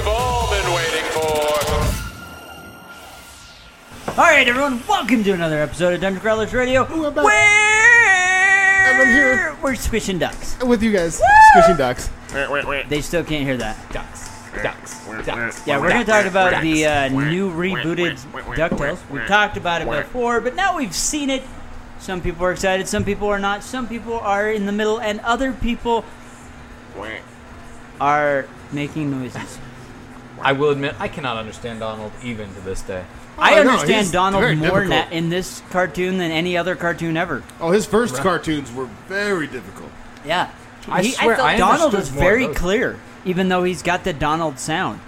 You've all been waiting for. All right, everyone, welcome to another episode of Dungeon Crawlers Radio. I'm back. Where I'm here. we're squishing ducks. with you guys, squishing ducks. They still can't hear that. Ducks. Ducks. Ducks. Yeah, we're going to talk about the uh, new rebooted DuckTales. We've talked about it before, but now we've seen it. Some people are excited, some people are not, some people are in the middle, and other people are making noises. I will admit, I cannot understand Donald even to this day. Oh, I Oh, no, understand he's Donald more na- difficult. in this cartoon than any other cartoon ever. Oh, his first cartoons were very difficult. Yeah. I He- swear, I Donald understood is more of very those. clear, even though he's got the Donald sound.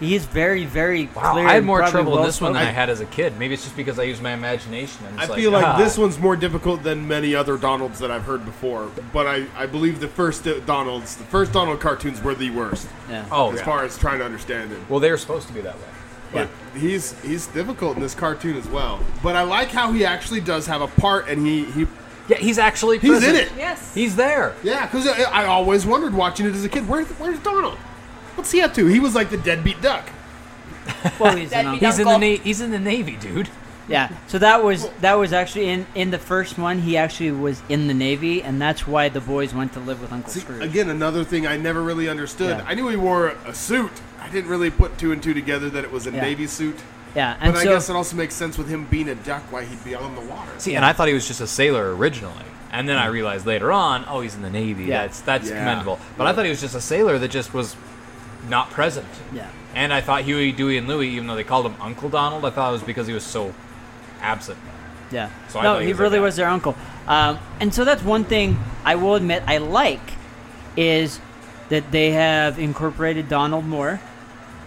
He is very, very Wow, clear. I had more probably trouble in well this one than I spoken. had as a kid. Maybe it's just because I used my imagination. And I it's feel like ah. this one's more difficult than many other Donalds that I've heard before. But I, I believe the first Donalds, the first Donald cartoons were the worst Yeah. Oh, as yeah. far as trying to understand him. well, they were supposed to be that way. But he's he's difficult in this cartoon as well. But I like how he actually does have a part, and he he Yeah, he's actually he's in it. Yes. He's there. Yeah, because I, I always wondered watching it as a kid. Where's where's Donald? What's he up to? He was like the deadbeat duck. Well, he's That'd an be. He's in the na- he's in the navy, dude. Yeah. So that was that was actually in in the first one. He actually was in the Navy, and that's why the boys went to live with Uncle See, Scrooge. again, another thing I never really understood. Yeah. I knew he wore a suit. I didn't really put two and two together that it was a Yeah. navy suit. Yeah, But and I guess it also makes sense with him being a duck why he'd be on the water. See, and I thought he was just a sailor originally, and then I mm. realized later on, oh, he's in the navy. Yeah. That's that's Yeah. commendable. But I thought he was just a sailor that just was not present. yeah. And I thought Huey, Dewey, and Louie, even though they called him Uncle Donald, I thought it was because he was so absent. Yeah. So I no, he he was really guy. was their uncle. Um, and so that's one thing I will admit I like is that they have incorporated Donald more,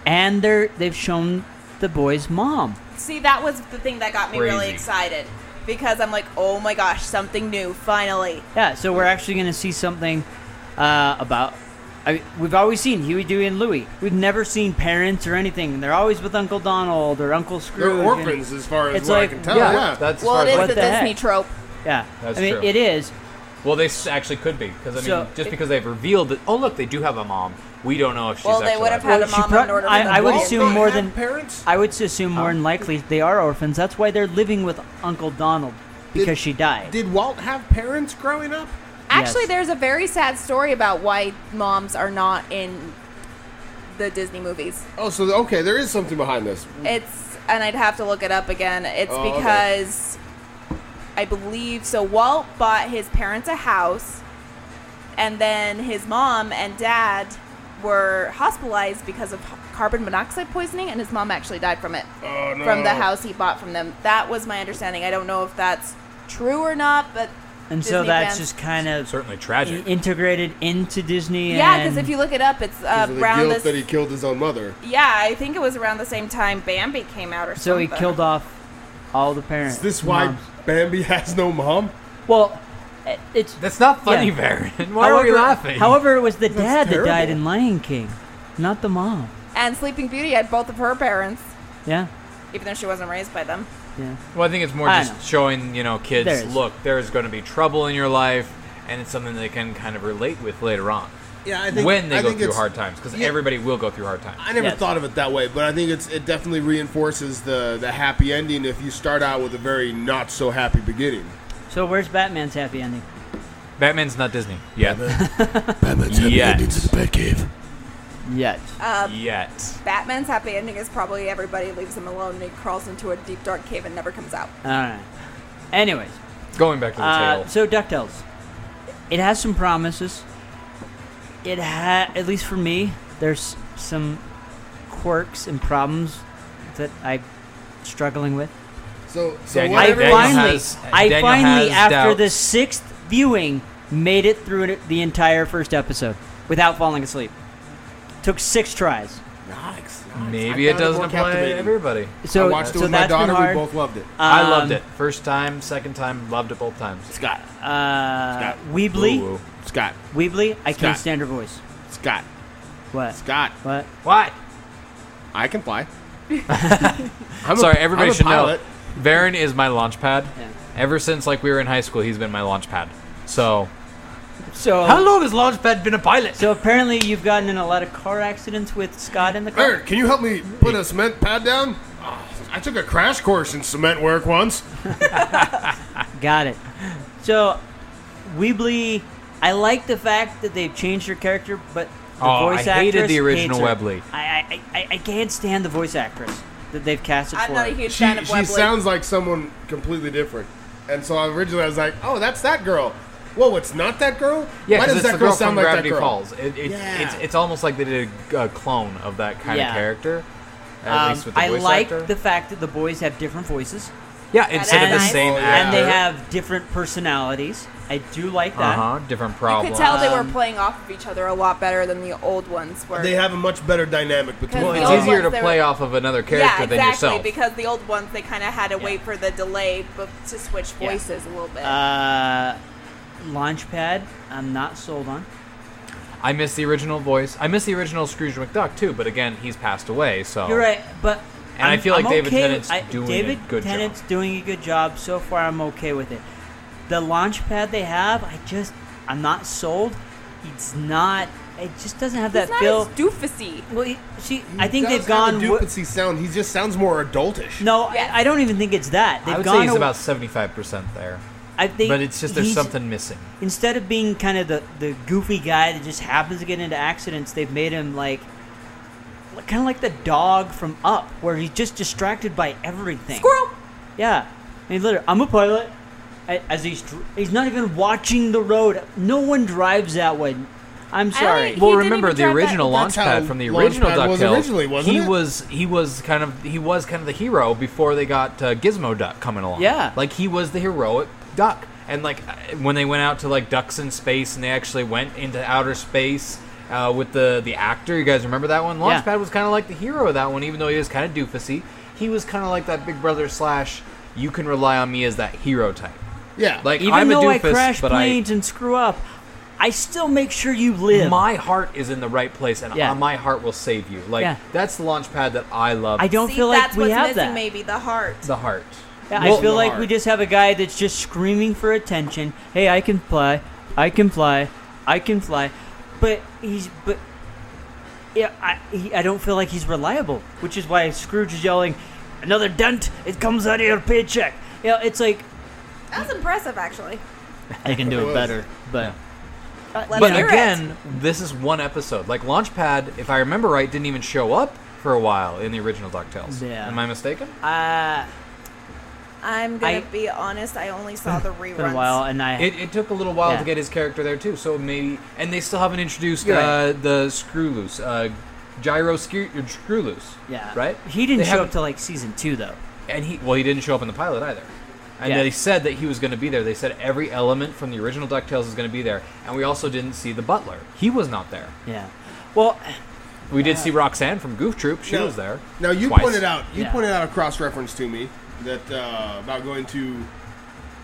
and they're they've shown the boy's mom. See, that was the thing that got me really excited because I'm like, oh my gosh, something new, finally. Yeah. So we're actually going to see something uh, about. I mean, we've always seen Huey, Dewey, and Louie. We've never seen parents or anything. They're always with Uncle Donald or Uncle Scrooge. They're orphans as far as It's what like- I can tell. yeah, Yeah, that's as Well, it is it as is What the the heck? Disney trope. Yeah. That's I mean, true. it is. Well, they actually could be because I mean, So- just because they've revealed that. Oh, look, they do have a mom. We don't know if she's. Well, they would have had a mom pro- in order for I- them I to would be- assume more than parents. I would assume more than likely they are orphans. That's why they're living with Uncle Donald because Did- she died. Did Walt have parents growing up? Actually, Yes. there's a very sad story about why moms are not in the Disney movies. Oh, so okay, there is something behind this. It's and I'd have to look it up again. It's Oh, okay. because I believe so. Walt bought his parents a house, and then his mom and dad were hospitalized because of carbon monoxide poisoning, and his mom actually died from it Oh no. from the house he bought from them. That was my understanding. I don't know if that's true or not, but and so that's fans- just kind of certainly tragic. integrated into Disney. yeah, because if you look it up, it's uh, Because of the around guilt this. that he killed his own mother. yeah, I think it was around the same time Bambi came out or so he killed off all the parents. Is this why moms. Bambi has no mom? Well, it's That's not funny, Yeah. Baron. Why are we laughing? However, it was the dad that died in Lion King, not the mom. And Sleeping Beauty had both of her parents, Yeah, even though she wasn't raised by them. Yeah. Well, I think it's more I just know. showing, you know, kids, There is. look, there's going to be trouble in your life, and it's something they can kind of relate with later on. Yeah, I when they I go think through hard times, because yeah. everybody will go through hard times. I never Yes. thought of it that way, but I think it's it definitely reinforces the the happy ending if you start out with a very not so happy beginning. So where's Batman's happy ending? Batman's not Disney yet. Batman's happy Yet. endings in the Batcave. Yet. Uh, Yet. Batman's happy ending is probably everybody leaves him alone and he crawls into a deep dark cave and never comes out. All right. Anyways, Going back to the uh, tale. so Ducktales, it has some promises. It had, at least for me, there's some quirks and problems that I'm struggling with. So, so Daniel- I. Daniel finally, has- I Daniel finally, has after the sixth viewing, made it through the entire first episode without falling asleep. Took six tries. Nice. Maybe I it it doesn't more apply to everybody. So, I watched it so with my daughter. We both loved it. I loved Um, it. First time, second time, loved it both times. Scott. Uh, Scott. Weebly, Woo-woo. Scott. Weebly, I Scott. can't stand her voice. Scott. What? Scott. What? What? I can fly. I'm Sorry, a, everybody I'm should pilot. know. Varen is my launch pad. Yeah. Ever since like we were in high school, he's been my launch pad. So So how long has Launchpad been a pilot? So apparently you've gotten in a lot of car accidents with Scott in the car. Aaron, can you help me put a cement pad down? Oh, I took a crash course in cement work once. Got it. So Weebly, I like the fact that they've changed her character, but the Oh, voice I hated actress the original hates her. Webley. I, I, I, I can't stand the voice actress that they've casted I'm for not a huge She, fan of she sounds like someone completely different. And so originally I was like, oh, that's that girl. Whoa, it's not that girl? yeah, Why 'cause does it's that the girl girl sound from like Gravity that girl? Falls. It, it, Yeah. It's it's almost like they did a, a clone of that kind Yeah. of character. At Um, least with the I voice like actor. the fact that the boys have different voices yeah instead of and, the same Oh, yeah. and they have different personalities. I do like that. uh huh different you problems. could tell they were Um, playing off of each other a lot better than the old ones were. They have a much better dynamic between well, the it's old easier to ones, they play were- off of another character yeah, than yourself. Because the old ones, they kind of had to wait for the delay but to switch Yeah. voices a little bit. Uh, Launchpad, I'm not sold on. I miss the original voice. I miss the original Scrooge McDuck too, but again, he's passed away. So You're right, but And I I'm- feel like I'm David okay Tennant's with- I- doing a David good Tennant's job. doing a good job so far. I'm okay with it. The launch pad they have, I just I'm not sold. It's not. It just doesn't have He's that not feel. as doofusy. Well, he- see, He I think does they've gone. have a wi- doofusy sound. He just sounds more adultish. no, Yeah. I, I don't even think it's that. They've I would gone. say he's aw- about seventy-five percent there. I think, but it's just there's something missing. Instead of being kind of the the goofy guy that just happens to get into accidents, they've made him like. Kind of like the dog from Up, where he's just distracted by everything. Squirrel. Yeah, I mean, literally, I'm a pilot. As he's he's not even watching the road. No one drives that way. I'm sorry. don't- Well, remember the drive that- original That's how Launchpad from the original Launchpad was Ducktales. originally, wasn't he it? was he was kind of he was kind of the hero before they got uh, Gizmo Duck coming along. Yeah. like he was the heroic duck. And like when they went out to like ducks in space, and they actually went into outer space uh, with the the actor. You guys remember that one? Yeah. Launchpad was kind of like the hero of that one, even though he was kind of doofusy. He was kind of like that Big Brother slash. You can rely on me as that hero type. Yeah. Like Even I'm though a I doofus, crash but planes and screw up, I still make sure you live. my heart is in the right place, and Yeah. uh, my heart will save you. Like Yeah. that's the launch pad that I love. I don't See, feel like that's we what's have missing, that. maybe the heart. the heart. Yeah, Well, I feel like we just have a guy that's just screaming for attention. Hey, I can fly, I can fly, I can fly, but he's but yeah, I he, I don't feel like he's reliable, which is why Scrooge is yelling, "Another dent! It comes out of your paycheck." You know, it's like That's impressive, actually. I can do it was. better, but Let's But hear it. again, this is one episode. Like Launchpad, if I remember right, didn't even show up for a while in the original Ducktales. Yeah. Am I mistaken? uh, I'm gonna I- be honest. I only saw the reruns. it's been a while, and I It, it took a little while Yeah. to get his character there too. So maybe, and they still haven't introduced uh, right. the Screw Loose, uh, Gyro Screw, Screw Loose. yeah Right? He didn't They show up till like season two though. And he, well, he didn't show up in the pilot either. And Yeah. they said that he was going to be there. They said every element from the original Ducktales is going to be there. And we also didn't see the butler. He was not there. Yeah, well, We did see Roxanne from Goof Troop. She Now- was there. Now you Twice. pointed out you Yeah. pointed out a cross reference to me that uh, about going to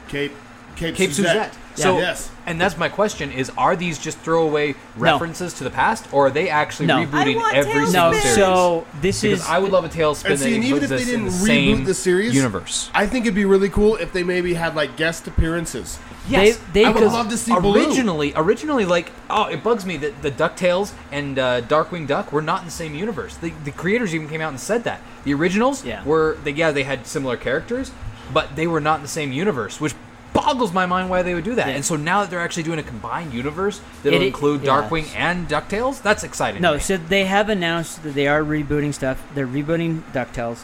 Cape Cape, Cape Suzette. Yeah. So, yes. and that's my question: Is are these just throwaway references to the past, or are they actually No. I rebooting want every TaleSpin. single no. series? So this because is I would love a TaleSpin And see, that and even if they this in didn't the same reboot the series, universe. I think it'd be really cool if they maybe had like guest appearances. Yes, They- they- I would love to see Baloo. originally, originally, like, oh, it bugs me that the Ducktales and uh, Darkwing Duck were not in the same universe. The, the creators even came out and said that the originals Yeah. were, they, yeah, they had similar characters, but they were not in the same universe, which boggles my mind why they would do that. Yeah. And so now that they're actually doing a combined universe that'll It- it- include yeah. Darkwing and Ducktales, that's exciting. No, so they have announced that they are rebooting stuff. They're rebooting Ducktales.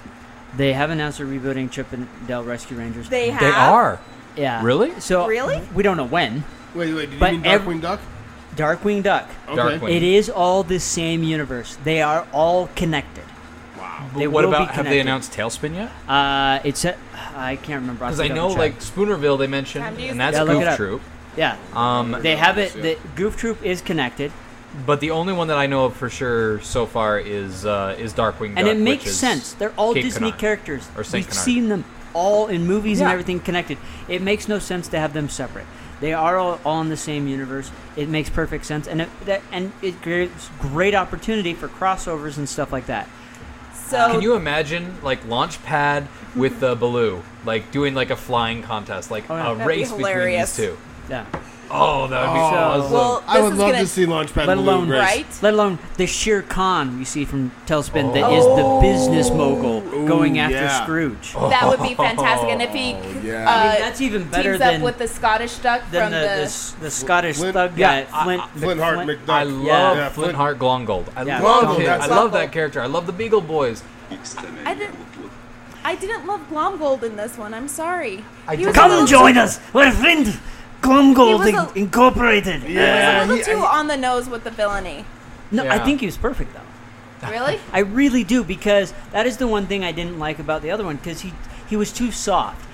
They have announced they're rebooting Chip and Dale Rescue Rangers. They have. they are. Yeah. Really? So Really? we don't know when. Wait, wait. Did But you mean ev- Darkwing Duck? Darkwing Duck. Okay. Darkwing. It is all the same universe. They are all connected. Wow. They what will be about have they connected. announced TaleSpin yet? Uh, it's a, I can't remember. Because I know like Spoonerville they mentioned, to use and that's Yeah, look it Goof up. Troop. yeah, Um, they have it. The Goof Troop is connected, but the only one that I know of for sure so far is uh, is Darkwing Duck, and Duck, it which makes is sense. They're all Cape Disney Canaveral. characters. Or Saint We've Canard. seen them all in movies and everything connected. It makes no sense to have them separate. They are all, all in the same universe. It makes perfect sense, and it that, and it creates great opportunity for crossovers and stuff like that. So Can you imagine like Launchpad with the Baloo, like doing like a flying contest, like Oh, yeah. a That'd be race between these two? Yeah. Oh, that would be Oh. awesome. well, I this would is love gonna, to see Launchpad Let Baloo alone- race. right. Let alone the Shere Khan you see from TaleSpin that Oh. is the business mogul going after yeah. Scrooge. That would be fantastic, and if he yeah. uh, I mean, that's even better teams than up with the Scottish duck than from the, the, the, s- the Scottish Flint- thug yeah, guy, Flint, Flintheart Flint- McDuck. I love Yeah. Yeah, Flint- Flintheart Glomgold. I Yeah. love Glomgold, him. that's I love awful. that character. I love the Beagle Boys. I didn't. I didn't love Glomgold in this one. I'm sorry. I He was didn't. little Come too- join us. We're Flint Glomgold He was a- Incorporated. He Yeah, was a he- little too he- on the nose with the villainy. No, I think he was perfect though. Really? I really do because that is the one thing I didn't like about the other one because he he was too soft.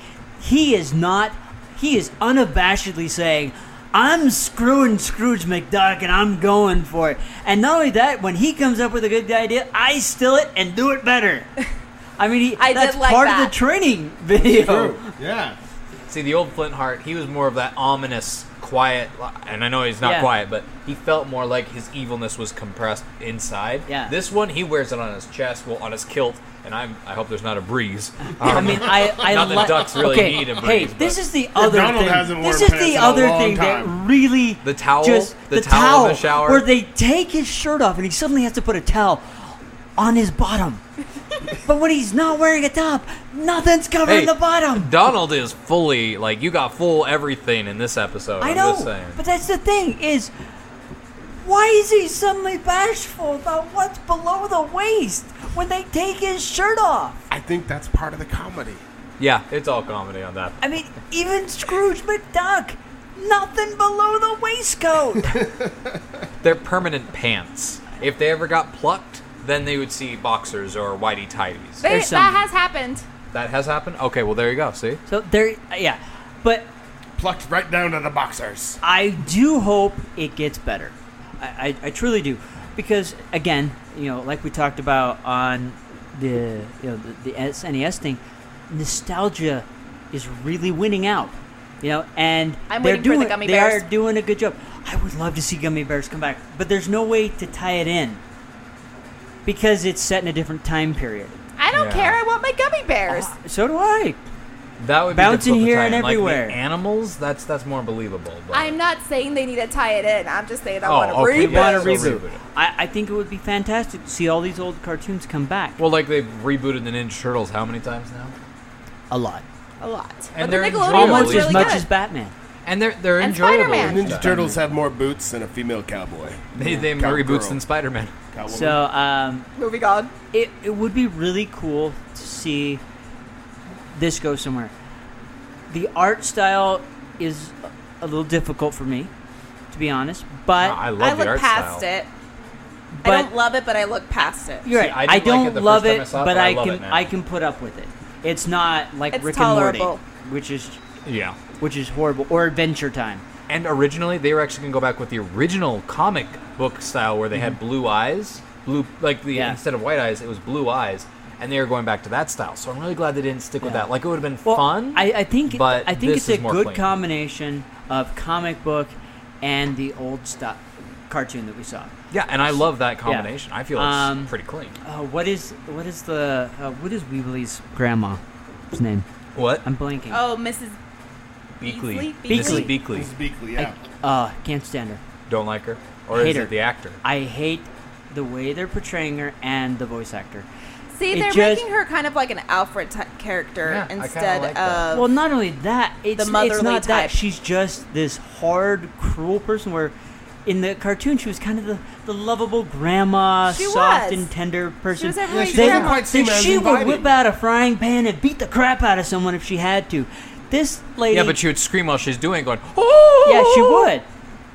He is not. He is unabashedly saying, "I'm screwing Scrooge McDuck and I'm going for it." And not only that, when he comes up with a good idea, I steal it and do it better. I mean, he, I did that's like part of the training video. True. Yeah. See, the old Flintheart, he was more of that ominous, quiet, and I know he's not Yeah. quiet, but he felt more like his evilness was compressed inside. Yeah. This one, he wears it on his chest, well, on his kilt, and I'm, I hope there's not a breeze. I mean, I, um, I Not that li- ducks really okay, need a Hey, this is the other Donald thing. hasn't this is the other thing time. that really The towel? just The towel in the shower? where they take his shirt off and he suddenly has to put a towel on his bottom. But when he's not wearing a top, nothing's covering Hey, the bottom. Donald is fully, like, you got full everything in this episode. I I'm know, just saying. but that's the thing is. Why is he suddenly bashful about what's below the waist when they take his shirt off? I think that's part of the comedy. yeah, it's all comedy on that. I mean, even Scrooge McDuck, nothing below the waistcoat. They're permanent pants. If they ever got plucked, then they would see boxers or whitey tighties. They, There's that some- has happened. That has happened? Okay, well, there you go. See? so there, yeah, but Plucked right down to the boxers. I do hope it gets better. I, I, I truly do, because again, you know, like we talked about on the you know the, the SNES thing, nostalgia is really winning out. You know, and I'm they're waiting for the doing gummy they bears. are doing a good job. I would love to see gummy bears come back, but there's no way to tie it in because it's set in a different time period. I don't Yeah. care. I want my gummy bears. Ah, so do I. That would be Bouncing difficult to here tie and in. Like, the everywhere. animals, that's that's more believable. But I'm not saying they need to tie it in. I'm just saying I Oh, want to okay, reboot. yeah, Want to so reboot? reboot it. I, I think it would be fantastic to see all these old cartoons come back. well, like they've rebooted the Ninja Turtles how many times now? a lot. a lot. And but they're the Nickelodeon enjoyable. was Almost Really as really much good. as Batman. And they're they're And enjoyable. Spider-Man. and Ninja stuff. Turtles have more boots than a female cowboy. They they have more Cowgirl. reboots than Spider-Man. Cowwoman. So um, Moving on. it, it would be really cool to see this go somewhere. The art style is a little difficult for me, to be honest. But I love I the look art past style. it. But- I don't love it, but I look past it. you're See, right. I I, didn't like don't it the love first time it, I saw it, but but I I love can it now. I can put up with it. It's not like It's Rick and tolerable. Morty, which is Yeah. Which is horrible, or Adventure Time. And originally, they were actually gonna go back with the original comic book style, where they had blue eyes, blue like the Mm-hmm. Yeah. instead of white eyes, it was blue eyes, and they were going back to that style. So I'm really glad they didn't stick with that. Like it would have been Well, fun. I, I think but I think this it's is a good clean. combination of comic book and the old stuff cartoon that we saw. yeah, and I love that combination. I feel it's Um, pretty clean. Uh, what is what is the uh, what is Weebly's grandma's name? What? I'm blanking. Oh, Mrs. Beakley. Beakley? Mrs. Beakley. Mrs. Beakley, yeah. I uh, can't stand her. Don't like her, or Hate is her. it the actor? I hate the way they're portraying her and the voice actor. See, It they're just- making her kind of like an Alfred type character Yeah, I kinda instead like that. of. Well, not only that, it's, it's motherly not that. type. She's just this hard, cruel person. Where in the cartoon she was kind of the, the lovable grandma, She soft was. and tender person. was everybody's she They- doesn't quite seem they- as she would inviting. whip out a frying pan and beat the crap out of someone if she had to. This lady, Yeah, but she would scream while she's doing, it, going, "Oh!" yeah, she would.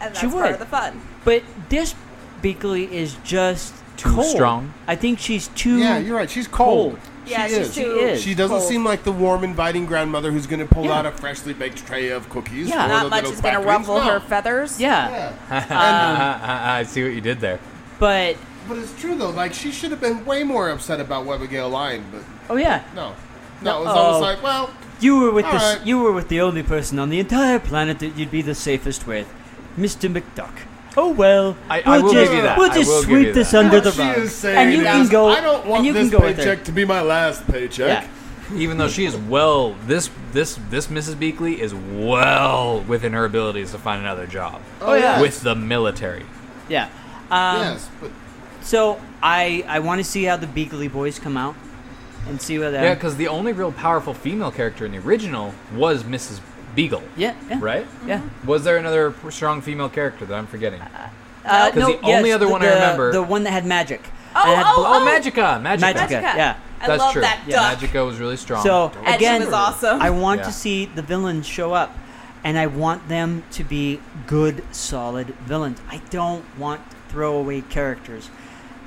and that's she part would. of the fun. But this Beakley is just Too cold. strong? I think she's too. Yeah, you're right. She's cold. cold. Yeah, she she's is. too. She is. She doesn't cold. seem like the warm, inviting grandmother who's going to pull Yeah. out a freshly baked tray of cookies. Yeah. for Not much is going to quacklings. ruffle No. her feathers. Yeah, um, I see what you did there. but But it's true though. Like she should have been way more upset about Abigail lying, but oh yeah, no, no. It was Oh. almost like, well, You were with the s Alright. you were with the only person on the entire planet that you'd be the safest with, Mr. McDuck. Oh well, I- I we'll will just, give you that. We'll just sweep this that. under what the rug, and you can go. I don't want and you this can go paycheck to be my last paycheck. Yeah. Even though she is well, this this this Mrs. Beakley is well within her abilities to find another job Oh yeah. with the military. Yeah. Um, yes, but So I I want to see how the Beagle boys come out, and see what that. Yeah, because the only real powerful female character in the original was Mrs. Beakley, yeah, yeah, right? Yeah. Was there another strong female character that I'm forgetting? Uh, 'Cause no, the only yes, other the, one I remember- the one that had magic. Oh, had oh, bl- Oh, Magica, Magica. Magica, Magica. yeah. I That's love true. that yeah. Magica was really strong. So And she again, was awesome. I want Yeah. to see the villains show up, and I want them to be good, solid villains. I don't want throwaway characters.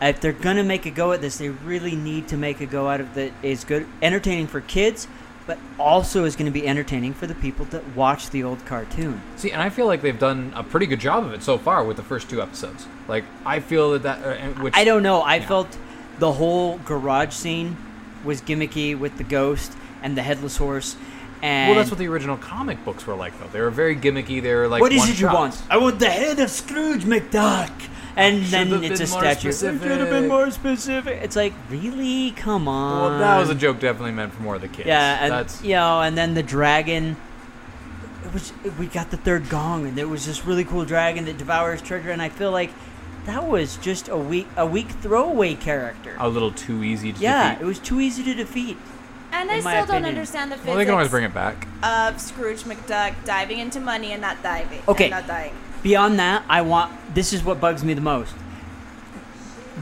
If they're gonna make a go at this, they really need to make a go out of that is good, entertaining for kids, but also is going to be entertaining for the people that watch the old cartoon. See, and I feel like they've done a pretty good job of it so far with the first two episodes. Like, I feel that that, uh, which I don't know. I Yeah. felt the whole garage scene was gimmicky with the ghost and the headless horse. And Well, that's what the original comic books were like, though. They were very gimmicky. They were like, what is it you want? I want the head of Scrooge McDuck. And then Should've it's a been more statue. It specific. should have been more specific. It's like, really? Come on. Well, that was a joke definitely meant for more of the kids. Yeah, and That's you know, and then the dragon. It was we got the third gong, and there was this really cool dragon that devours treasure, and I feel like that was just a weak a weak throwaway character. a little too easy to yeah, defeat. it was too easy to defeat. And I in my still don't opinion. understand the physics Well, they can always bring it back. of Scrooge McDuck diving into money and not diving. and Okay. not dying. Beyond that, I want this is what bugs me the most.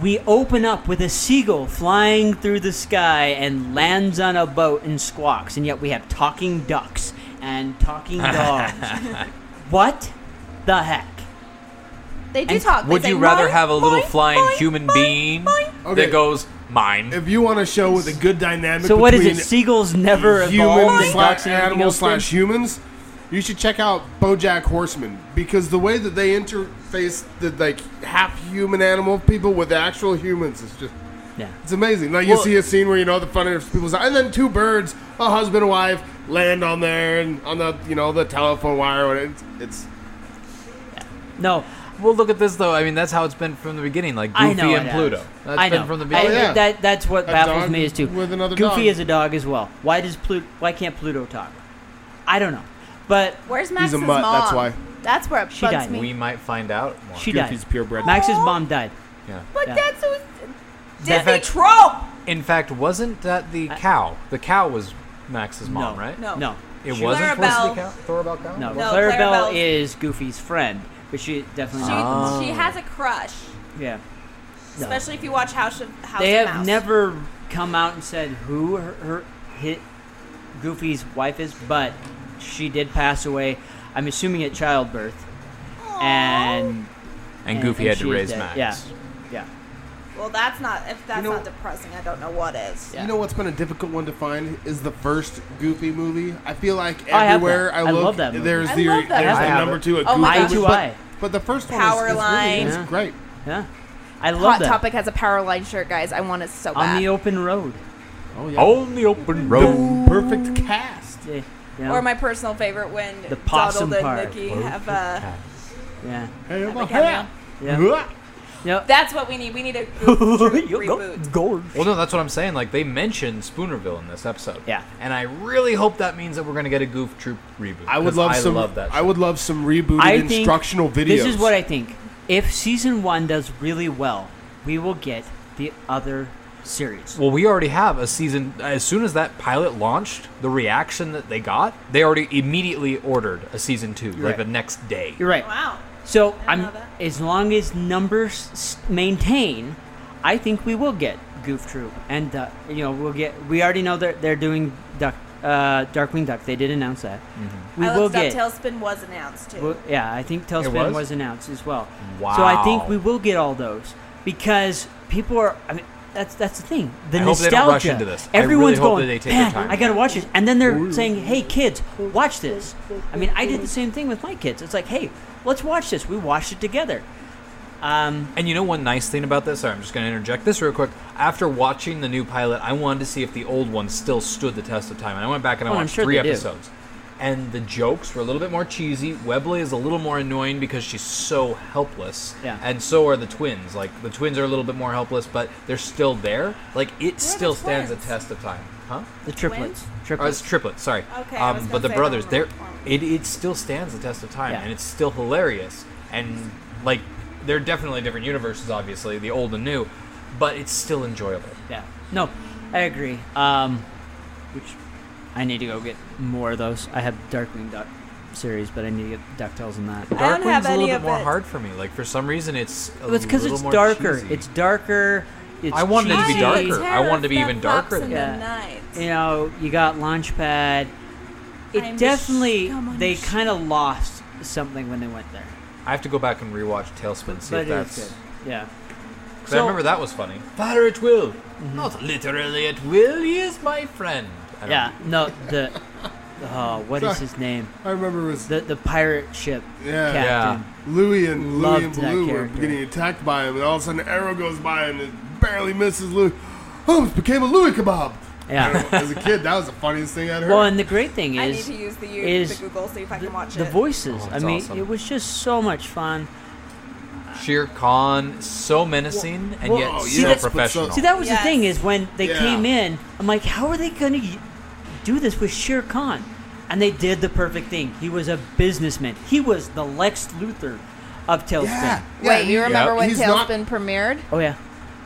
We open up with a seagull flying through the sky and lands on a boat and squawks, and yet we have talking ducks and talking dogs. what the heck? They do And talk. They Would say, you rather have a little boing, flying boing, human boing, being boing." Okay. that goes mine? if you want a show with a good dynamic So what is between it? Seagulls never evolved human slash ducks and everything animals slash humans, you should check out BoJack Horseman because the way that they interface the like half human animal people with actual humans is just Yeah. it's amazing. Like you Well- see a scene where you know the funniest people's and then two birds, a husband and wife, land on there and on the you know the telephone wire. And it's, it's No, Well, look at this though. I mean, that's how it's been from the beginning. Like I Goofy know and it Pluto. has. That's I been know. from the I- beginning. Oh, yeah. that that's what A baffles me is too. with another Goofy dog. is a dog as well. Why does Pluto? Why can't Pluto talk? I don't know. But Where's He's Max's a mutt, mom? that's why. That's where it She bugs died. me. We might find out more. she Goofy's died. purebred. Max's mom died. yeah. but Yeah. that's so That- trope. In fact, wasn't that the cow? The cow was Max's mom, no, right? No. no, It She- wasn't supposed to be Clarabelle. cow. Clarabelle cow. no. No, Clarabelle Clarabelle's- is Goofy's friend, but she definitely. She, Oh. she has a crush, yeah. No. especially if you watch House of House They of have Mouse. never come out and said who her, her hit Goofy's wife is, but she did pass away. I'm assuming at childbirth, and And Goofy had to raise dead. Max. Yeah, yeah. Well, that's not. If that's You know- not depressing, I don't know what is. Yeah. You know what's been a difficult one to find is the first Goofy movie. I feel like oh, I have everywhere that. I I look, love that movie. there's I the love that there's movie. the have number it. two. A Oh my Goofy gosh. movie, to but, eye. but the first one Power is, is, really, line. is Yeah. great. Yeah, I love Hot that. Topic has a Powerline shirt, guys. I want it so bad. on the open road. Oh yeah, On the open road. perfect cast. Yeah, yeah. Or my personal favorite when The possum Donald part. and Mickey uh, have a. yeah, Hey, have a well, cameo. yeah. Yep. That's what we need. We need a Goof Troop reboot. Gold. Well, no, that's what I'm saying. Like they mentioned Spoonerville in this episode. Yeah. And I really hope that means that we're gonna get a Goof Troop reboot. I would love I some. love that. I would love some rebooted I instructional videos. This is what I think. If season one does really well, we will get the other series. Well, we already have a season. As soon as that pilot launched, the reaction that they got, they already immediately ordered a season two, like right. the next day. You're right. Wow. So I'm as long as numbers maintain, I think we will get Goof Troop, and uh, you know we'll get. We already know that they're doing Duck, uh, Darkwing Duck. They did announce that. Mm-hmm. We I will looked get. TaleSpin was announced too. well, yeah, I think TaleSpin was? was? announced as well. Wow. So I think we will get all those because people are. I mean, that's that's the thing. The I nostalgia. rush into this. Really Everyone's hope going. that they take their Man, time." I gotta watch this, and then they're saying, "Hey, kids, watch this." I mean, I did the same thing with my kids. It's like, "Hey, let's watch this." We watched it together. Um, And you know one nice thing about this? Sorry, I'm just going to interject this real quick. After watching the new pilot, I wanted to see if the old one still stood the test of time. And I went back and I Oh, watched sure three episodes. do. Episodes. And the jokes were a little bit more cheesy. Webley is a little more annoying because she's so helpless. Yeah. And so are the twins. Like the twins are a little bit more helpless, but they're still there. Like it still the stands a twins? test of time. Huh? the triplets. Oh, it's Triplets. triplets. Sorry. Okay, I was Um, gonna but the say, I brothers, don't they're it, it still stands the test of time, Yeah. and it's still hilarious. And like, they're definitely different universes, obviously, the old and new, but it's still enjoyable. Yeah. No, I agree. Um, which I need to go get more of those. I have Darkwing Duck series, but I need to get Ducktales in that. I don't have Darkwing's a any little of bit more it. hard for me. Like for some reason, it's a it's because little it's more darker. cheesy. It's darker. It's I wanted it to be cheesy. darker. I wanted to be even darker than that. Night. You know, you got Launchpad. It I'm definitely scum on they the kind of lost something when they went there. I have to go back and rewatch TaleSpin. See but if it that's. is good. Yeah. 'cause I remember that was funny. Fire at will, mm-hmm. not literally at will. He is my friend. I don't Yeah. No. The. Oh, what is Sorry. his name? I remember it was The the pirate ship Yeah. captain. Louis and Louis Loved and that Blue were character. getting attacked by him, and all of a sudden an arrow goes by and it barely misses Louis. Oh, it became a Louis kebab. Yeah. As a kid, that was the funniest thing I'd heard. Well, and the great thing is I need is to use the, is the Google see if I the, can watch it. the it. voices. Oh, I that's mean, awesome. it was just so much fun. Shere Khan, so menacing and Whoa, yet yeah, so that's so- professional. See, that was Yes. the thing is when they Yeah. came in, I'm like, how are they going to do this with Shere Khan? And they did the perfect thing. He was a businessman. He was the Lex Luthor of TaleSpin. yeah. yeah, Wait, you remember yeah, when he's not- TaleSpin premiered? Oh yeah,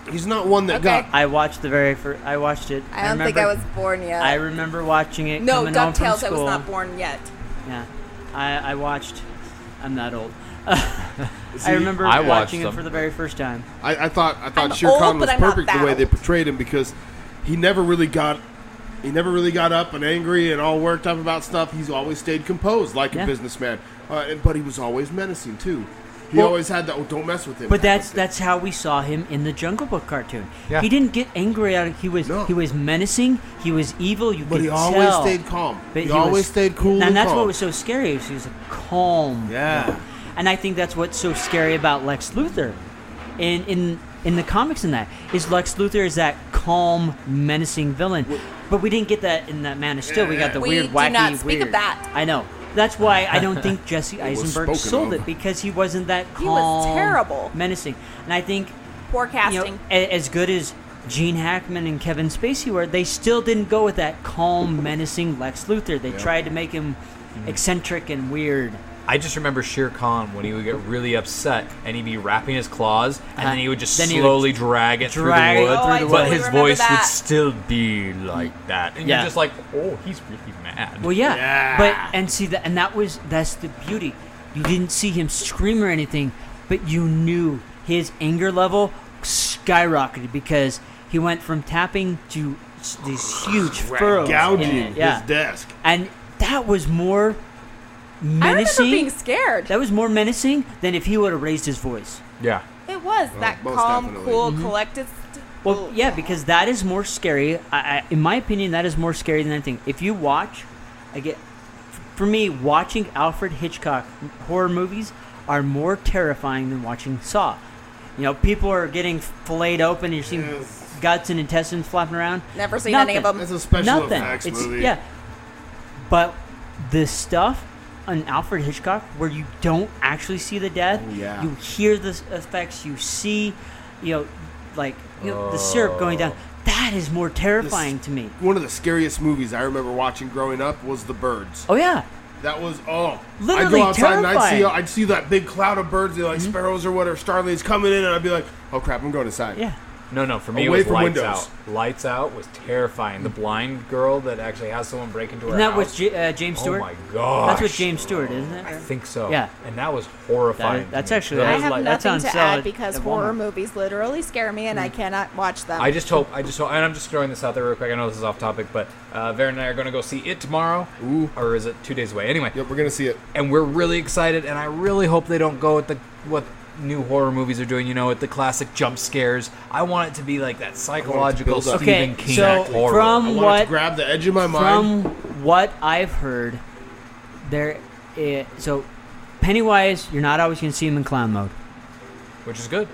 He's not one that Okay. got. I watched the very first. I watched it. I don't think I was born yet. I remember watching it. no, coming home from DuckTales, I was not born yet. Yeah, I, I watched. I'm that old. See, I remember I watched watching them. it for the very first time. I, I thought I thought I'm Shere old, Khan was but I'm not perfect the that way they portrayed him because he never really got he never really got up and angry and all worked up about stuff. He's always stayed composed like Yeah. a businessman, uh, but he was always menacing too. He Well- always had that. Oh, don't mess with him. But that's that's how we saw him in the Jungle Book cartoon. Yeah. He didn't get angry at it. He was No. he was menacing. He was evil. You But could he always tell. stayed calm. But he, always was- stayed cool. and, and that's calm. what was so scary. He was a calm. Yeah. And I think that's what's so scary about Lex Luthor, in in in the comics. In that is Lex Luthor is that calm, menacing villain. But we didn't get that in that Man of Steel. We got the We weird, do wacky, not speak of that. I know. That's why I don't think Jesse Eisenberg sold of. it because he wasn't that He calm, was terrible. menacing. And I think Poor you casting. know, as good as Gene Hackman and Kevin Spacey were, they still didn't go with that calm, menacing Lex Luthor. They tried to make him eccentric and weird. I just remember Shere Khan when he would get really upset and he'd be wrapping his claws and Uh-huh. then he would just Then he would slowly drag it drag through the wood, through the but his I remember voice would still be like that, and Yeah. you're just like, oh, he's really mad. Well, yeah, Yeah. but and see that, and that was that's the beauty. You didn't see him scream or anything, but you knew his anger level skyrocketed because he went from tapping to s- these huge furrows, in gouging it, yeah, his desk. and that was more I remember menacing. being scared. that was more menacing than if he would have raised his voice. yeah, It was that calm, definitely. cool, Mm-hmm. collected. Well, yeah, because that is more scary. I, I, in my opinion, that is more scary than anything. If you watch, I get, for me, watching Alfred Hitchcock horror movies are more terrifying than watching Saw. You know, people are getting filleted open. And you're seeing Yes. guts and intestines flopping around. Never seen any of Nothing. them. That's a special Nothing. effects It's movie. yeah. But the stuff on Alfred Hitchcock where you don't actually see the death, Oh, yeah. you hear the effects, you see, you know, like you know, the syrup going down. That is more terrifying to me. One of the scariest movies I remember watching growing up was The Birds. Oh yeah, That was oh, Literally I'd go outside and I'd see. I'd see that big cloud of birds, know, Mm-hmm. like sparrows or whatever, starlings coming in, and I'd be like, oh crap, I'm going inside. yeah. No, no. For me, Away it was from Lights windows. Out. Lights Out was terrifying. The blind girl that actually has someone break into her Isn't that house. with J- uh, James Stewart? Oh my god. That's with James Stewart, isn't it? I think so. Yeah. And that was horrifying. That- that's to me. actually- That I was have like- nothing on to add because horror Walmart. movies literally scare me and I cannot watch them. I just hope. I just hope. And I'm just throwing this out there real quick. I know this is off topic, but uh, Varen and I are going to go see it tomorrow. Ooh. Or is it two days away? Anyway. Yep, we're gonna see it. And we're really excited, and I really hope they don't go with the what new horror movies are doing. You know, with the classic jump scares. I want it to be like that psychological. Stephen Okay, King so horror. from- I want it What- to grab the edge of my From mind. what I've heard, there, i so Pennywise, you're not always going to see him in clown mode. which is good.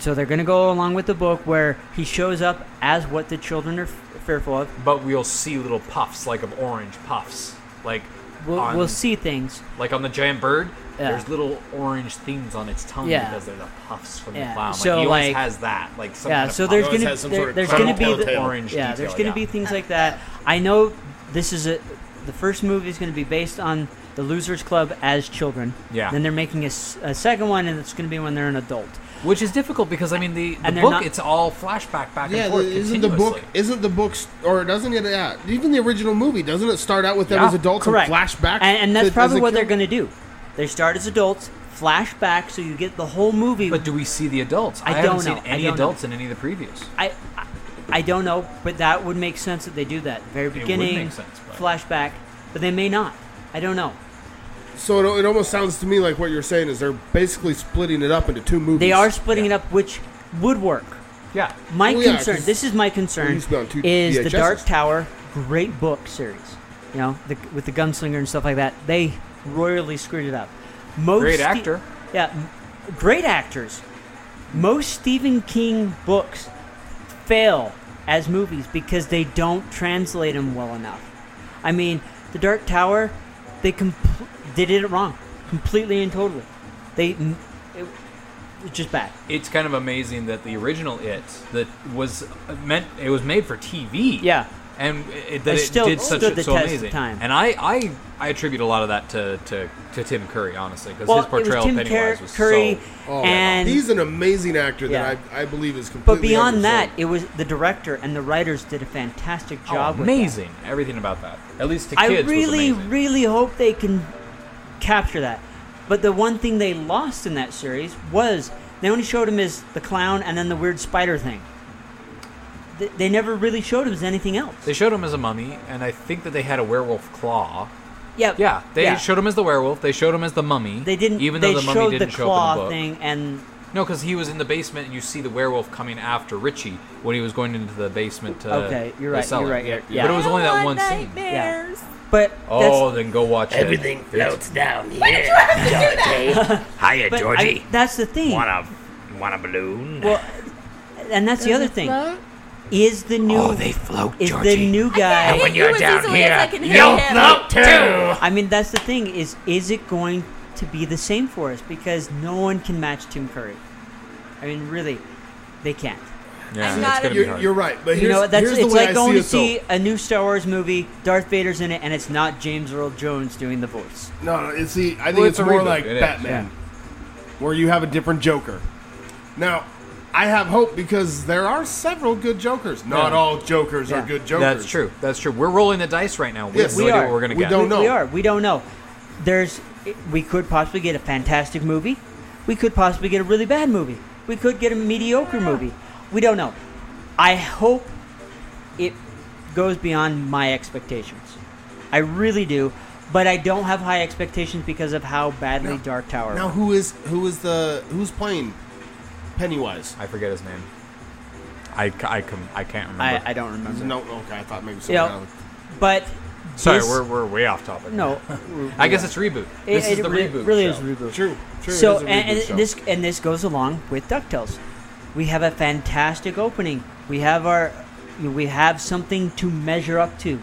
So they're going to go along with the book where he shows up as what the children are f- fearful of. But we'll see little puffs, like of orange puffs, like We'll, on, we'll see things. like on the giant bird. Yeah. There's little orange things on its tongue Yeah. because they're the puffs from Yeah. the clown. So, like, he always like- has that, like some yeah, kind of so there's gonna has some there- sort of there's gonna be the, orange yeah detail, there's gonna yeah. be things like that. I know this is a the first movie is gonna be based on the Losers Club as children. Yeah. Then they're making a second one, and it's gonna be when they're an adult. Which is difficult because I mean the, the And they're book not- it's all flashback back Yeah, and forth isn't the book isn't the book or doesn't it? Yeah, even the original movie doesn't it start out with them Yeah, as adults Correct. and flashback? and, and that's to- probably as a what they're gonna do. They start as adults, flashback, so you get the whole movie. But do we see the adults? I haven't don't seen know. I any don't know. adults in any of the previous. I, I I don't know, but that would make sense that they do that very would beginning make sense, but- flashback, but they may not. I don't know. So it, it almost sounds to me like what you're saying is they're basically splitting it up into two movies. They are splitting it up, which would work. Yeah. My Well, yeah, this is my concern, used to two is the Dark Tower, great book series. You know, the, with the gunslinger and stuff like that. They royally screwed it up. Most Great Ste- actor. yeah, great actors. Most Stephen King books fail as movies because they don't translate them well enough. I mean, the Dark Tower, they compl- they did it wrong, completely and totally. They, it, it's just bad. It's kind of amazing that the original It that was uh, meant it was made for TV. Yeah. And it, that It it still did such stood the so test of amazing. time. And I, I I attribute a lot of that to to, to Tim Curry honestly because Well, his portrayal it was Tim of Pennywise Cur- was Curry, so Oh, and he's an amazing actor Yeah. that I, I believe is completely. But beyond that, it was the director and the writers did a fantastic oh, job. with that. amazing everything about that. At least to I kids really, was amazing. really hope they can capture that. But the one thing they lost in that series was they only showed him as the clown and then the weird spider thing. They, they never really showed him as anything else. They showed him as a mummy, and I think that they had a werewolf claw. Yeah, Yeah, they yeah. showed him as the werewolf. They showed him as the mummy. They didn't. even they though the mummy didn't the show up in the book. thing, and No, because he was in the basement, and you see the werewolf coming after Richie when he was going into the basement. To Okay, you're right, you're right, you're- yeah. But it was only that one want scene. nightmares. but Oh, then go watch it. Everything It's- floats down here. Georgie. Hiya, that's, but I, Georgie. that's the thing. Want a want a balloon? Well, and that's the other thing. Is the new oh, they float, is Georgie. the new guy? hit when you you're as down easily as I here, you'll him. float too. I mean, that's the thing. Is is it going to be the same for us? Because no one can match Tim Curry. I mean, really, they can't. Yeah, I'm it's not gonna be you're, hard. you're right. But here's, you know, that's here's the it's way like I going see to see though. a new Star Wars movie. Darth Vader's in it, and it's not James Earl Jones doing the voice. No, no. It's see, I think Well, it's, it's more reboot. like It is, Batman, where you have a different Joker. Now, I have hope because there are several good Jokers. Not Yeah. all Jokers Yeah. are good Jokers. That's true. That's true. We're rolling the dice right now. We Yes. have no We idea are. what we're gonna We get. don't know. we are. We don't know. There's. We could possibly get a fantastic movie. We could possibly get a really bad movie. We could get a mediocre movie. We don't know. I hope it goes beyond my expectations. I really do, but I don't have high expectations because of how badly No. Dark Tower. Now, went. who is who is the who's playing Pennywise? I forget his name. I, I, com- I can't remember. I, I don't remember. No, okay, I thought maybe You know, someone else. but Sorry, this- we're, we're way off topic. no. I guess it's reboot. It, This is it the re- reboot. really show. is reboot. True, true. so it is a and, reboot and show. this and this goes along with Ducktales. We have a fantastic opening. We have our we have something to measure up to.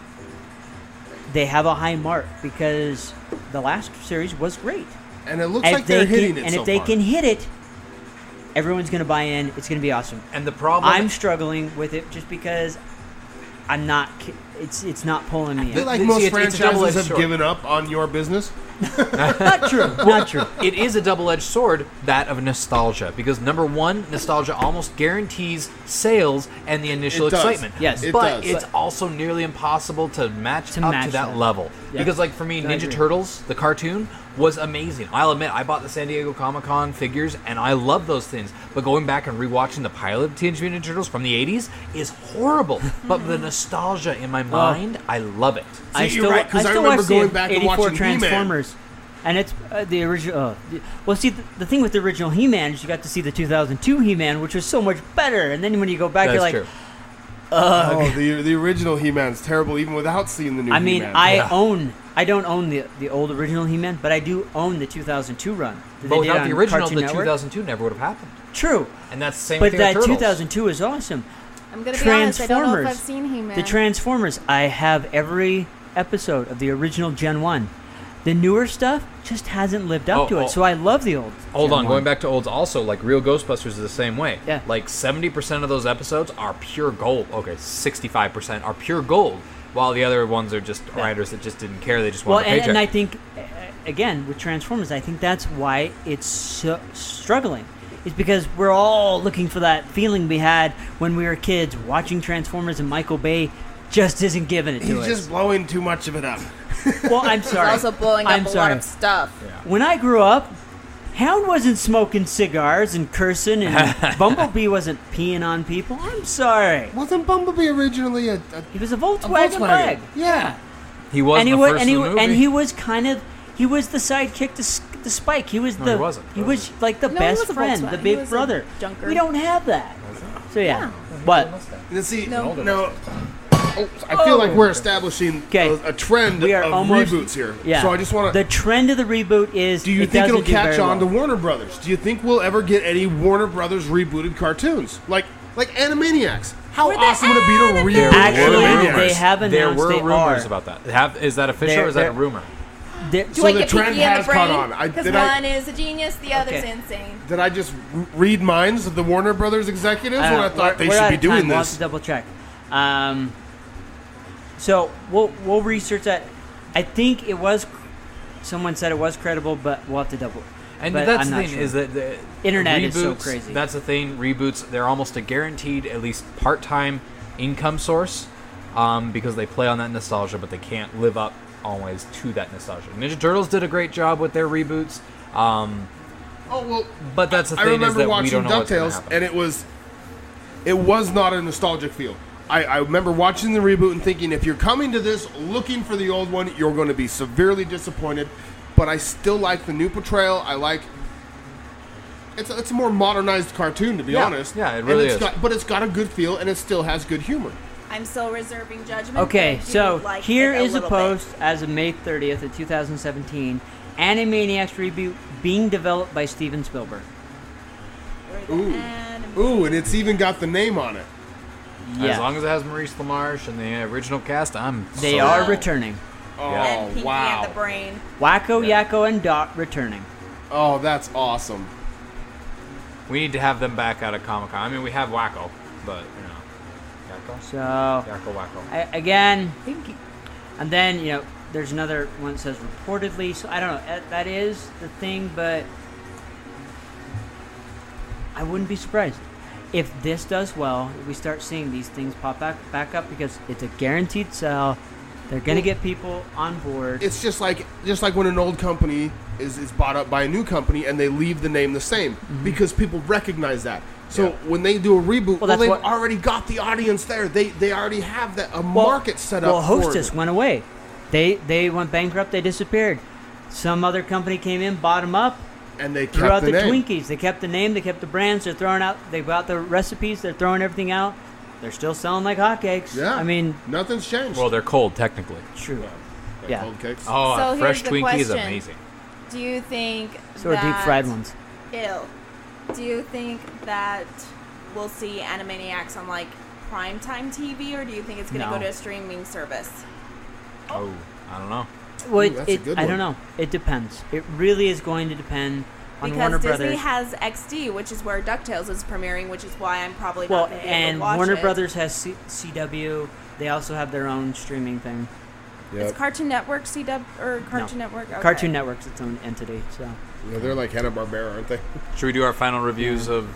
They have a high mark because the last series was great. and it looks And like if they're hitting can, it and so if they far. can hit it, everyone's going to buy in. It's going to be awesome. And the problem. I'm struggling with it just because I'm not. It's it's not pulling me I feel in. like See, most it's- it's franchises have sword. given up on your business Not true. Not true. it is a double-edged sword that of nostalgia because number one nostalgia almost guarantees sales and the initial It does. excitement Yes. It but does. it's also nearly impossible to match To up match to that, that. level Yeah. because like for me I ninja turtles the cartoon was amazing i'll admit i bought the san diego comic-con figures and i love those things but going back and rewatching the pilot of teenage mutant Ninja turtles from the 80s is horrible but the nostalgia in my mind i love it I See, you're still, right, 'cause I I remember going back and 84 watching He-Man. Transformers, and it's uh, the original. Uh, the- well, see, the, the thing with the original He-Man is you got to see the 2002 He-Man, which was so much better. And then when you go back, that's you're like, true Oh, the the original He-Man's terrible, even without seeing the new. I mean, He-Man. I Yeah. own. I don't own the the old original He-Man, but I do own the 2002 run. that but without the original Cartoon the Network. 2002 never would have happened True, and that's the same but thing that with 2002 is awesome. I'm gonna be honest. I don't know if Transformers. I've seen He-Man. The Transformers, I have every episode of the original Gen 1. The newer stuff just hasn't lived up Oh, to it, oh. so I love the old. Hold Gen on, 1. going back to olds also, like Real Ghostbusters is the same way. Yeah. Like 70% of those episodes are pure gold. Okay, 65% are pure gold, while the other ones are just writers that just didn't care. They just Well, wanted a and, paycheck. and I think, uh, again, with Transformers, I think that's why it's so struggling. It's because we're all looking for that feeling we had when we were kids watching Transformers, and Michael Bay just isn't giving it to he's us. just blowing too much of it up. well, I'm sorry. also blowing up I'm a sorry. lot of stuff. When I grew up, Hound wasn't smoking cigars and cursing, and Bumblebee wasn't peeing on people. I'm sorry. Wasn't Bumblebee originally a, a, He was a a Volkswagen, Volkswagen? bag. Yeah. he was and he was, first and he, movie. and he was kind of he was the sidekick to, S- to Spike. He was No, the he wasn't. he was like the No, best friend, the big brother. junker. We don't have that. So yeah, but Now, see, No. no. Oh, I feel like we're establishing 'Kay. a, a trend we are of almost reboots here. Yeah. So I just want to. the trend of the reboot is. Do you it think it'll doesn't do catch very on well. to Warner Brothers? Do you think we'll ever get any Warner Brothers rebooted cartoons like like Animaniacs? How We're the awesome would it be to reboot Actually, Animaniacs? they have there announced were they rumors are. about that. Have, is that official They're- or is that a they're- rumor? They're- Do So I the get trend Pinky in the has caught on. I- Because did I- one is a genius, the other's Okay. insane. Did I just r- read minds of the Warner Brothers executives when I Uh, thought they we're should out be of time. doing We'll have this? to double check. Um, so we'll we'll research that. I think it was. Someone said it was credible, but we'll have to double. And but that's I'm the thing sure. is that the Internet reboots, is so crazy. That's the thing. Reboots they're almost a guaranteed at least part-time income source um, because they play on that nostalgia, but they can't live up always to that nostalgia. Ninja Turtles did a great job with their reboots, um, Oh well, but that's the I thing is remember that we watching don't know what's going Ducktales, and it was it was not a nostalgic feel. I, I remember watching the reboot and thinking, if you're coming to this looking for the old one, you're going to be severely disappointed. But I still like the new portrayal. I like it's a, it's a more modernized cartoon, to be Yeah, honest. yeah, it And really it's is. Got, but it's got a good feel, and it still has good humor. I'm still reserving judgment. Okay, but I do so like here a is a little post as of May 30th of 2017. Animaniacs reboot being developed by Steven Spielberg. Ooh. And Ooh, and it's even got the name on it. As long as it has Maurice LaMarche and the original cast, I'm they sold. are returning. Oh and Pinky wow! and the brain. Wakko, Yakko, and Dot returning. Oh, that's awesome. We need to have them back out of Comic Con. I mean, we have Wakko, but you know, Yakko, So Yakko, Wakko. I, again, and then you know, there's another one that says reportedly. So I don't know. That, that is the thing, but I wouldn't be surprised if this does well. We start seeing these things pop back back up because it's a guaranteed sell. They're gonna Well, get people on board. It's just like just like when an old company is, is bought up by a new company and they leave the name the same mm-hmm. because people recognize that. So Yeah. when they do a reboot, well, that's they've what- already got the audience there. They they already have that a Well- market set up. Well, Hostess went away. They they went bankrupt. They disappeared. Some other company came in, bought them up, and they kept threw out the, the, name. Twinkies. They kept the name. They kept the brands. They're throwing out. They got the recipes. They're throwing everything out. They're still selling like hotcakes. Yeah, I mean, nothing's changed. Well, they're cold technically. true. Like yeah. cold cakes. Oh, So fresh here's the Twinkie is question. amazing. Do you think So are deep fried ones. Ew. Do you think that we'll see Animaniacs on like primetime TV, or do you think it's going to No. go to a streaming service? Oh, I don't know. Well, Ooh, it, it- I don't know. It depends. It really is going to depend on Because Warner Disney Brothers. has XD, which is where Ducktales is premiering, which is why I'm probably well, not going to be able and Warner it. Brothers has C- CW. They also have their own streaming thing. Yep. It's Cartoon Network, CW or Cartoon Network. Okay. Cartoon Network's its own entity. So. Yeah, they're like Hanna Barbera, aren't they? Should we do our final reviews of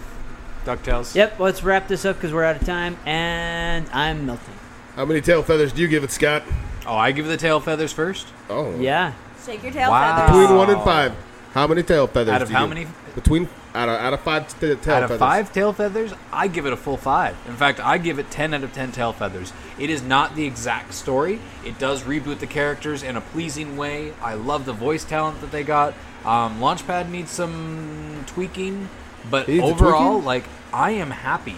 DuckTales? Yep. Let's wrap this up because we're out of time, and I'm melting. How many tail feathers do you give it, Scott? Oh, I give the tail feathers first. Oh, Yeah. Shake your tail Wow. feathers. Between one and five, how many tail feathers? Out of do you how give? many? Between out of out of five t- tail out of feathers. five tail feathers, I give it a full five. In fact, I give it 10 out of 10 tail feathers. It is not the exact story. It does reboot the characters in a pleasing way. I love the voice talent that they got. Um, Launchpad needs some tweaking, but He needs a overall, tweaking? like I am happy.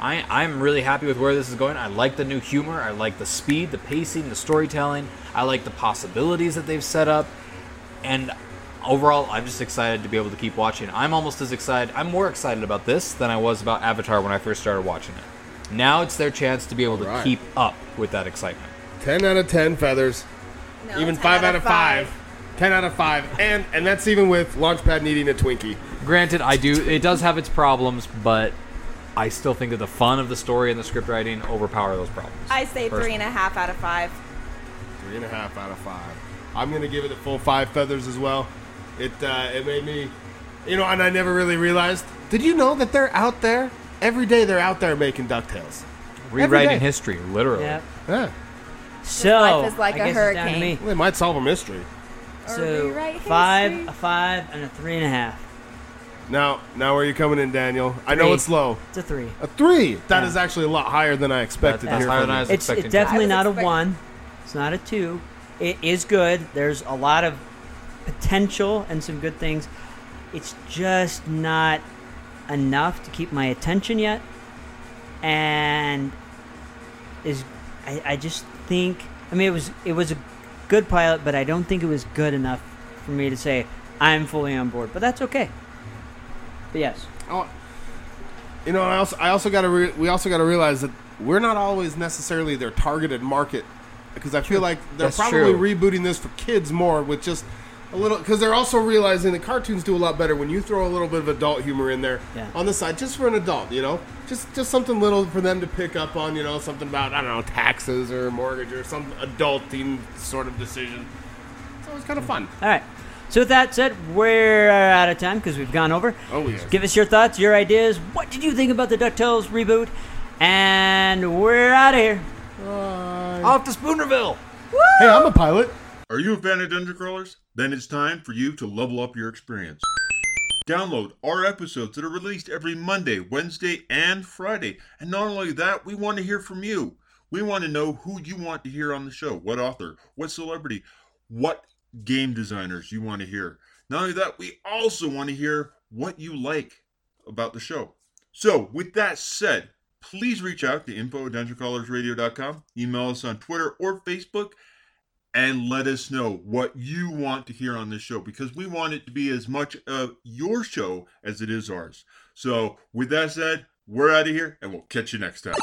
I I'm really happy with where this is going. I like the new humor. I like the speed, the pacing, the storytelling. I like the possibilities that they've set up, and overall, I'm just excited to be able to keep watching. I'm almost as excited. I'm more excited about this than I was about Avatar when I first started watching it. Now it's their chance to be able to keep up with that excitement. Ten out of ten feathers. No, even five out of five. Ten out of five, and and that's even with Launchpad needing a Twinkie. Granted, I do. It does have its problems, but I still think that the fun of the story and the script writing overpower those problems. I say three and a half out of five. Three and a half out of five. I'm gonna give it a full five feathers as well. It uh, it made me, you know, and I never really realized. Did you know that they're out there every day? They're out there making Ducktales. Rewriting history, literally. Yep. Yeah, So life is like I a guess it's down to hurricane. me. well, they might solve a mystery. Or So five, history. a five, and a three and a half. Now, now where are you coming in, Daniel? I know Three. it's low. It's a three. A three. That Yeah. is actually a lot higher than I expected. That's hear higher from than you. I was It's, expecting it's definitely I was not a expect- one. It's not a two. It is good. There's a lot of potential and some good things. It's just not enough to keep my attention yet. And is I, I just think I mean it was it was a good pilot, but I don't think it was good enough for me to say I'm fully on board. But that's okay. But yes. Oh, you know, I also I also got to re- we also got to realize that we're not always necessarily their targeted market because I feel like they're That's probably true. rebooting this for kids more with just a little because they're also realizing that cartoons do a lot better when you throw a little bit of adult humor in there Yeah. on the side just for an adult, you know, just just something little for them to pick up on, you know, something about I don't know taxes or mortgage or some adulting sort of decision. It's always kind of fun. All right. So with that said, we're out of time because we've gone over. Oh yes. Give us your thoughts, your ideas. What did you think about the DuckTales reboot? And we're out of here. Off to Spoonerville. Hey, I'm a pilot. Are you a fan of Dungeon Crawlers? Then it's time for you to level up your experience. Download our episodes that are released every Monday, Wednesday, and Friday. And not only that, we want to hear from you. We want to know who you want to hear on the show, what author, what celebrity, what game designers you want to hear. Not only that, we also want to hear what you like about the show. So, with that said, please reach out to info at dungeoncrawlersradio.com, email us on Twitter or Facebook, and let us know what you want to hear on this show because we want it to be as much of your show as it is ours. So, with that said, we're out of here and we'll catch you next time.